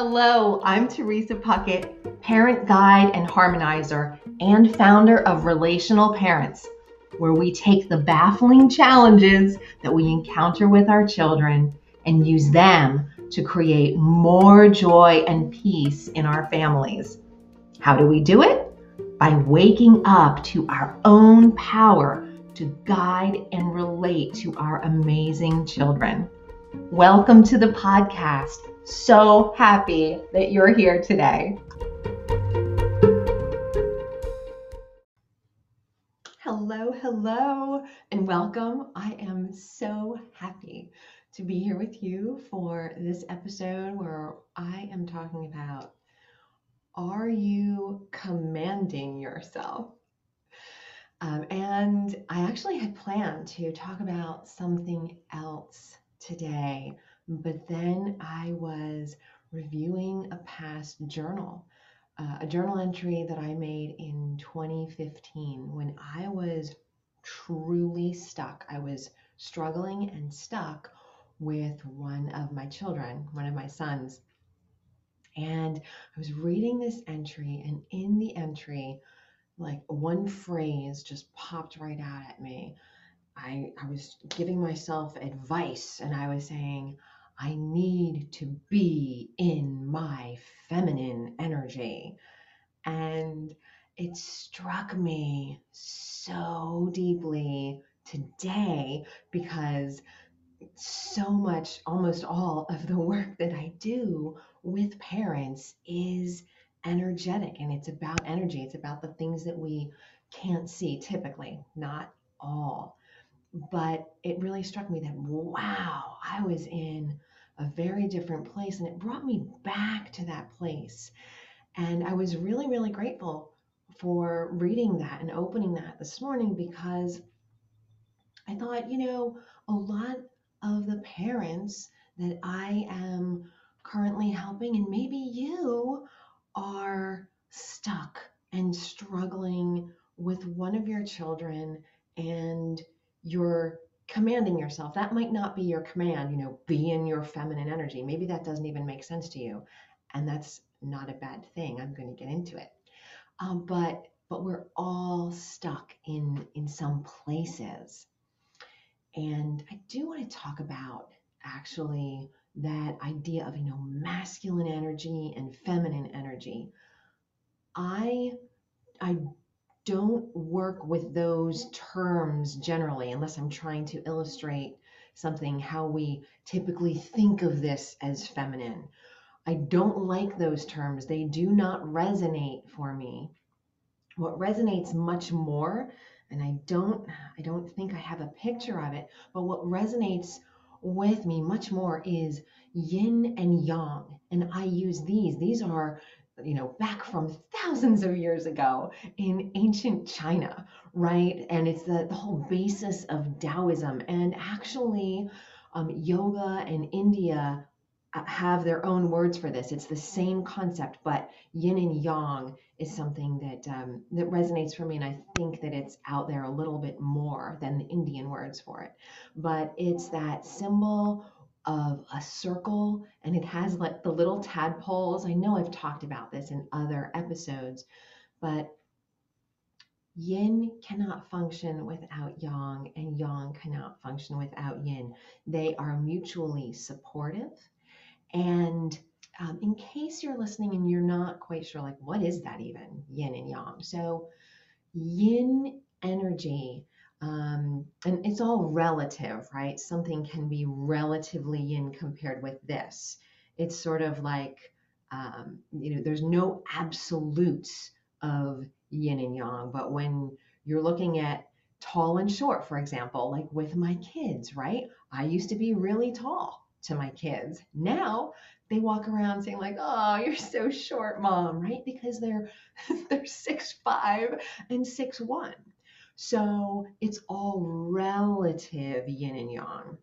Hello, I'm Teresa Puckett, parent guide and harmonizer, and founder of Relational Parents, where we take the baffling challenges that we encounter with our children and use them to create more joy and peace in our families. How do we do it? By waking up to our own power to guide and relate to our amazing children. Welcome to the podcast. So happy that you're here today. Hello, hello, and welcome. I am so happy to be here with you for this episode where I am talking about are you commanding yourself? Um, and I actually had planned to talk about something else today, but then I was reviewing a past journal, uh, a journal entry that I made in 2015 when I was truly stuck. I was struggling and stuck with one of my children, one of my sons. And I was reading this entry, and in the entry, like one phrase just popped right out at me. I, I was giving myself advice and I was saying, I need to be in my feminine energy. And it struck me so deeply today because so much, almost all of the work that I do with parents is energetic and it's about energy. It's about the things that we can't see typically, not all. But it really struck me that, wow, I was in a very different place and it brought me back to that place. And I was really, really grateful for reading that and opening that this morning because I thought, you know, a lot of the parents that I am currently helping, and maybe you are stuck and struggling with one of your children and you're commanding yourself. That might not be your command, you know, be in your feminine energy. Maybe that doesn't even make sense to you. And that's not a bad thing. I'm going to get into it. Um, but but we're all stuck in in some places. And I do want to talk about actually that idea of you know masculine energy and feminine energy i i don't work with those terms generally unless i'm trying to illustrate something how we typically think of this as feminine i don't like those terms they do not resonate for me what resonates much more and i don't i don't think i have a picture of it but what resonates with me much more is yin and yang. And I use these. These are, you know, back from thousands of years ago in ancient China, right? And it's the, the whole basis of Taoism. And actually, um, yoga and India uh, have their own words for this. It's the same concept, but yin and yang is something that um, that resonates for me, and I think that it's out there a little bit more than the Indian words for it. But it's that symbol of a circle, and it has like the little tadpoles. I know I've talked about this in other episodes, but yin cannot function without yang, and yang cannot function without yin. They are mutually supportive and um, in case you're listening and you're not quite sure, like, what is that even, yin and yang? So, yin energy, um, and it's all relative, right? Something can be relatively yin compared with this. It's sort of like, um, you know, there's no absolutes of yin and yang, but when you're looking at tall and short, for example, like with my kids, right? I used to be really tall to my kids. Now they walk around saying like, "Oh, you're so short, mom," right? Because they're they're six five and six one. So it's all relative yin and yang.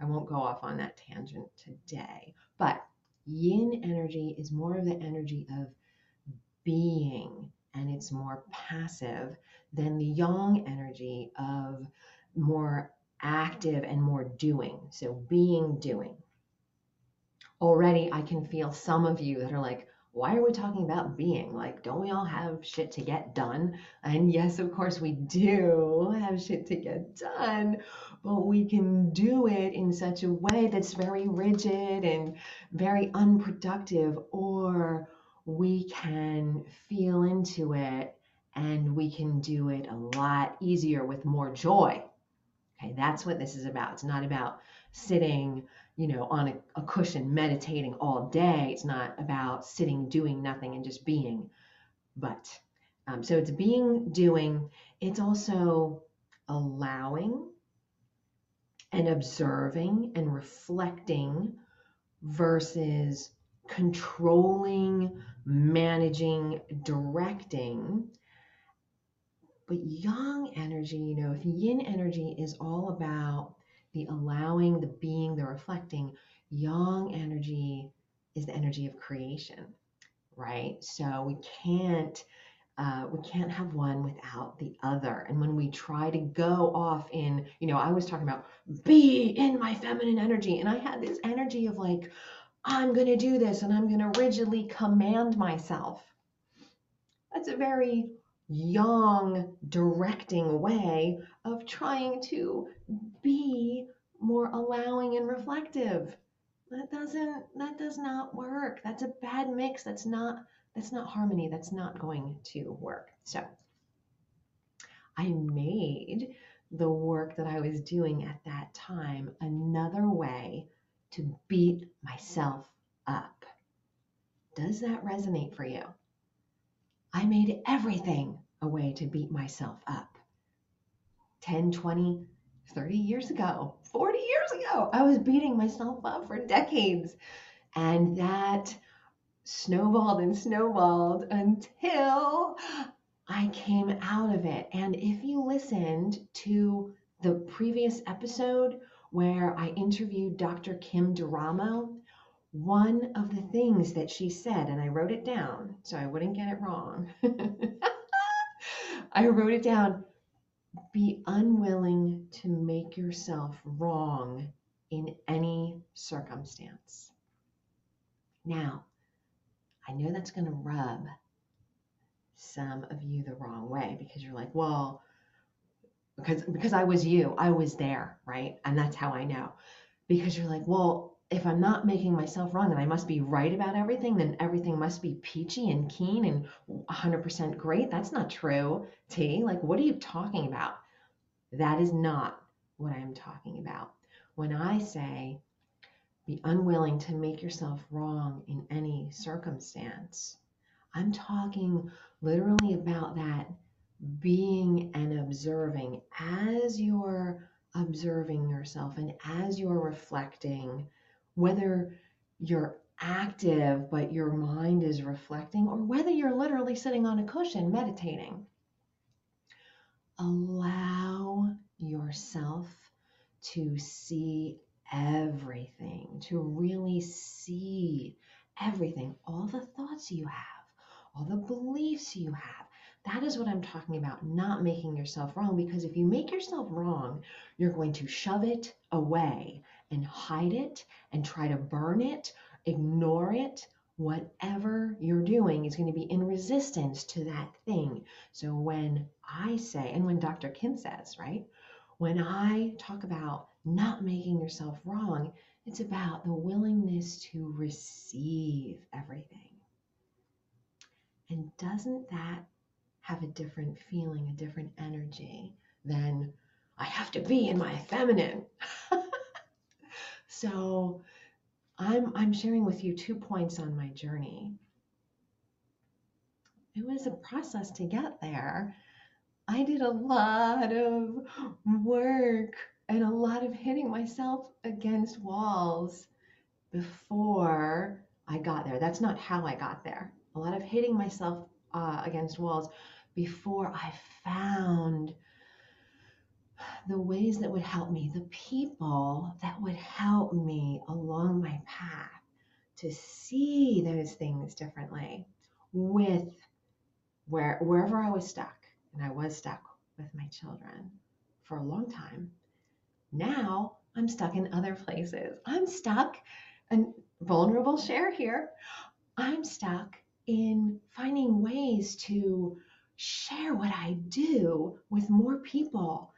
I won't go off on that tangent today, but yin energy is more of the energy of being and it's more passive than the yang energy of more active and more doing. So being, doing. already I can feel some of you that are like, why are we talking about being? Like, don't we all have shit to get done? And yes, of course, we do have shit to get done, but we can do it in such a way that's very rigid and very unproductive, or we can feel into it and we can do it a lot easier with more joy. Okay, that's what this is about. It's not about sitting, you know, on a, a, cushion meditating all day. It's not about sitting doing nothing and just being. But um, so it's being, doing. It's also allowing and observing and reflecting versus controlling, managing, directing but yang energy, you know, if yin energy is all about the allowing, the being, the reflecting, yang energy is the energy of creation, right? So we can't uh, we can't have one without the other. And when we try to go off in, you know, I was talking about be in my feminine energy, and I had this energy of like, I'm going to do this and I'm going to rigidly command myself. That's a very yang directing way of trying to be more allowing and reflective. That doesn't that does not work. That's a bad mix. That's not that's not harmony. That's not going to work. So i made the work that i was doing at that time another way to beat myself up. Does that resonate for you? I made everything a way to beat myself up. 10, 20, 30 years ago, 40 years ago, I was beating myself up for decades. And that snowballed and snowballed until I came out of it. And if you listened to the previous episode where I interviewed Dr. Kim Duramo, one of the things that she said, and I wrote it down so I wouldn't get it wrong. I wrote it down be unwilling to make yourself wrong in any circumstance. Now, I know that's going to rub some of you the wrong way because you're like, well, because because I was you, I was there, right? And that's how I know. Because you're like, well, if I'm not making myself wrong, then I must be right about everything, then everything must be peachy and keen and 100% great. That's not true, T. Like, what are you talking about? That is not what I'm talking about. When I say be unwilling to make yourself wrong in any circumstance, I'm talking literally about that being and observing as you're observing yourself and as you're reflecting whether you're active but your mind is reflecting, or whether you're literally sitting on a cushion meditating. Allow yourself to see everything, to really see everything, all the thoughts you have, all the beliefs you have. That is what I'm talking about, not making yourself wrong. Because if you make yourself wrong, you're going to shove it away and hide it and try to burn it, ignore it, whatever you're doing is going to be in resistance to that thing. So when I say, and when Dr. Kim says, right, when I talk about not making yourself wrong, it's about the willingness to receive everything. And doesn't that have a different feeling, a different energy than I have to be in my feminine? So I'm I'm sharing with you two points on my journey. It was a process to get there. I did a lot of work and a lot of hitting myself against walls before I got there. That's not how I got there. A lot of hitting myself uh, against walls before I found the ways that would help me, the people that would help me along my path to see those things differently with where wherever I was stuck, and I was stuck with my children for a long time. Now I'm stuck in other places. I'm stuck and vulnerable share here. I'm stuck in finding ways to share what I do with more people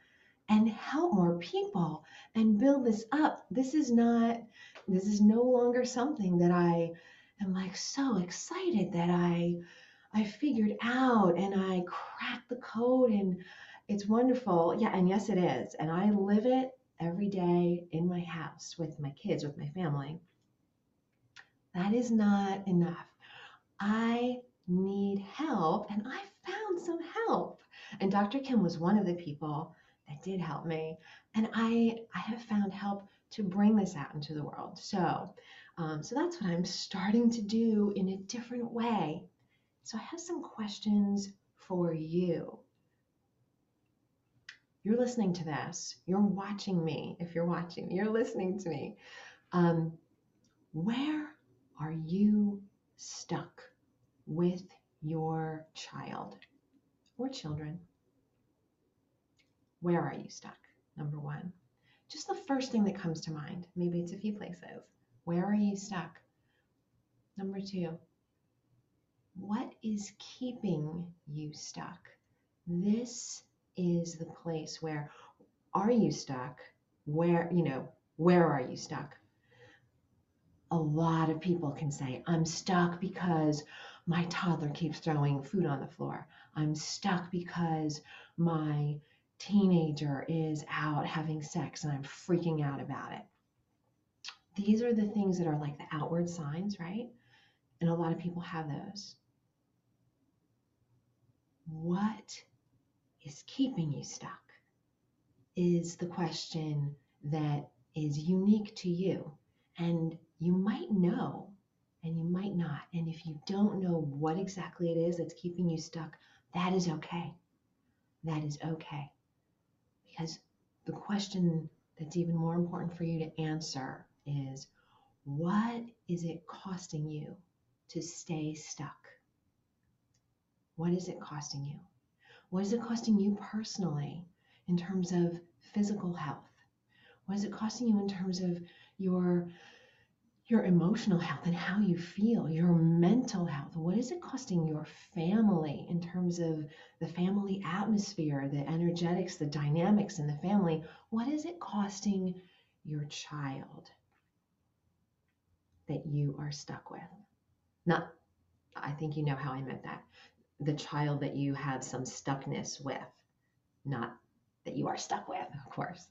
and help more people and build this up. This is not, this is no longer something that I am like so excited that I I figured out and I cracked the code and it's wonderful. Yeah, and yes it is. And I live it every day in my house with my kids, with my family. That is not enough. I need help and I found some help. And Dr. Kim was one of the people that did help me. And I, I have found help to bring this out into the world. So, um, so that's what I'm starting to do in a different way. So I have some questions for you. You're listening to this. You're watching me. If you're watching, you're listening to me. Um, where are you stuck with your child or children? Where are you stuck? Number one. Just the first thing that comes to mind. Maybe it's a few places. Where are you stuck? Number two. What is keeping you stuck? This is the place where are you stuck? Where, you know, where are you stuck? A lot of people can say, I'm stuck because my toddler keeps throwing food on the floor. I'm stuck because my teenager is out having sex and I'm freaking out about it. These are the things that are like the outward signs, right? And a lot of people have those. What is keeping you stuck? Is the question that is unique to you. And you might know and you might not. And if you don't know what exactly it is that's keeping you stuck, that is okay. That is okay. Because the question that's even more important for you to answer is what is it costing you to stay stuck? What is it costing you? What is it costing you personally in terms of physical health? What is it costing you in terms of your your emotional health and how you feel, your mental health. What is it costing your family in terms of the family atmosphere, the energetics, the dynamics in the family? What is it costing your child that you are stuck with? Not, I think you know how I meant that. The child that you have some stuckness with, not that you are stuck with, of course.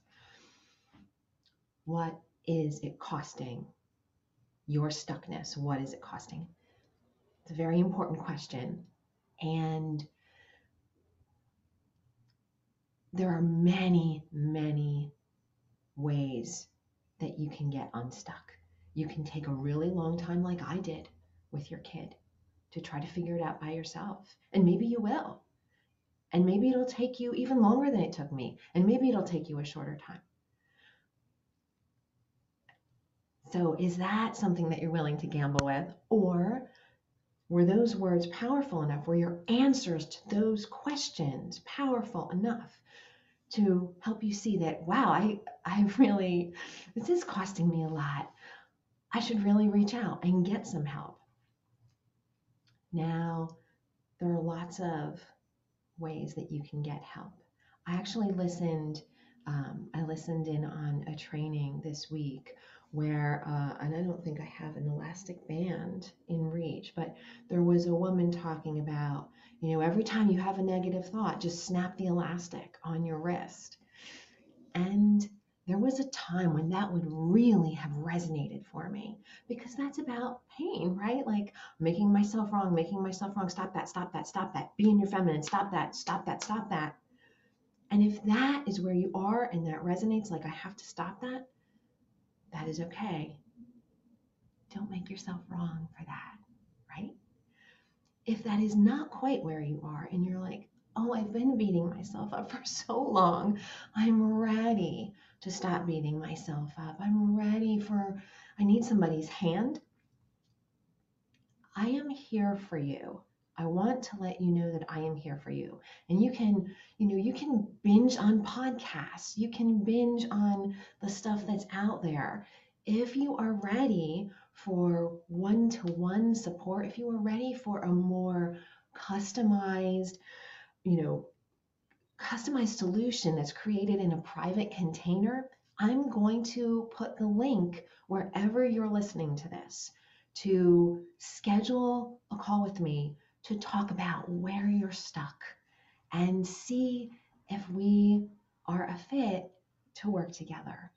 What is it costing your stuckness? What is it costing? It's a very important question. And there are many, many ways that you can get unstuck. You can take a really long time, like I did with your kid, to try to figure it out by yourself. And maybe you will. And maybe it'll take you even longer than it took me. And maybe it'll take you a shorter time. So, is that something that you're willing to gamble with? Or were those words powerful enough? Were your answers to those questions powerful enough to help you see that, wow, I, I really, this is costing me a lot. I should really reach out and get some help. Now, there are lots of ways that you can get help. I actually listened, um, I listened in on a training this week where, uh, and I don't think I have an elastic band in reach, but there was a woman talking about, you know, every time you have a negative thought, just snap the elastic on your wrist. And there was a time when that would really have resonated for me because that's about pain, right? Like making myself wrong, making myself wrong. Stop that, stop that, stop that. Be in your feminine. Stop that, stop that, stop that. And if that is where you are and that resonates, like I have to stop that, that is okay. Don't make yourself wrong for that, right? If that is not quite where you are and you're like, oh, I've been beating myself up for so long, I'm ready to stop beating myself up. I'm ready for, I need somebody's hand. I am here for you. I want to let you know that I am here for you. And you can, you know, you can binge on podcasts. You can binge on the stuff that's out there. if you are ready for one to one support, if you are ready for a more customized, you know, customized solution that's created in a private container, I'm going to put the link wherever you're listening to this to schedule a call with me to talk about where you're stuck and see if we are a fit to work together.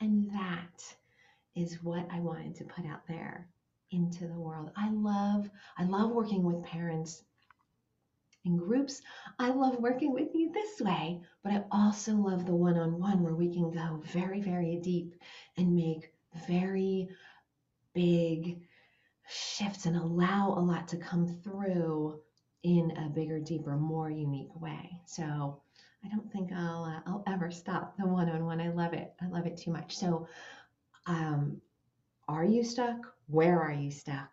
And that is what I wanted to put out there into the world. I love I love working with parents in groups. I love working with you this way, but I also love the one-on-one where we can go very very deep and make very big shifts and allow a lot to come through in a bigger, deeper, more unique way. So I don't think I'll uh, I'll ever stop the one-on-one. I love it. I love it too much. So, um, are you stuck? Where are you stuck?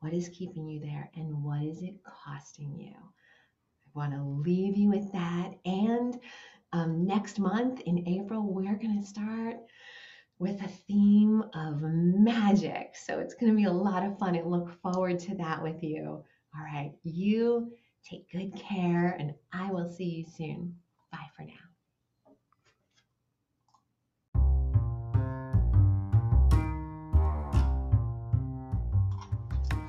What is keeping you there, and what is it costing you? I want to leave you with that. And um, next month in April, we're going to start with a theme of magic. So it's going to be a lot of fun and look forward to that with you. All right, you take good care, and I will see you soon. Bye for now.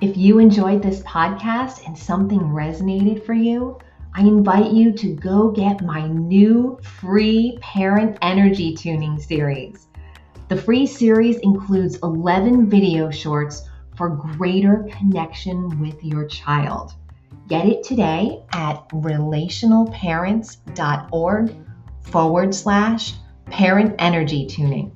If you enjoyed this podcast and something resonated for you, I invite you to go get my new free parent energy tuning series. The free series includes 11 video shorts for greater connection with your child. Get it today at relationalparents.org forward slash parent energy tuning.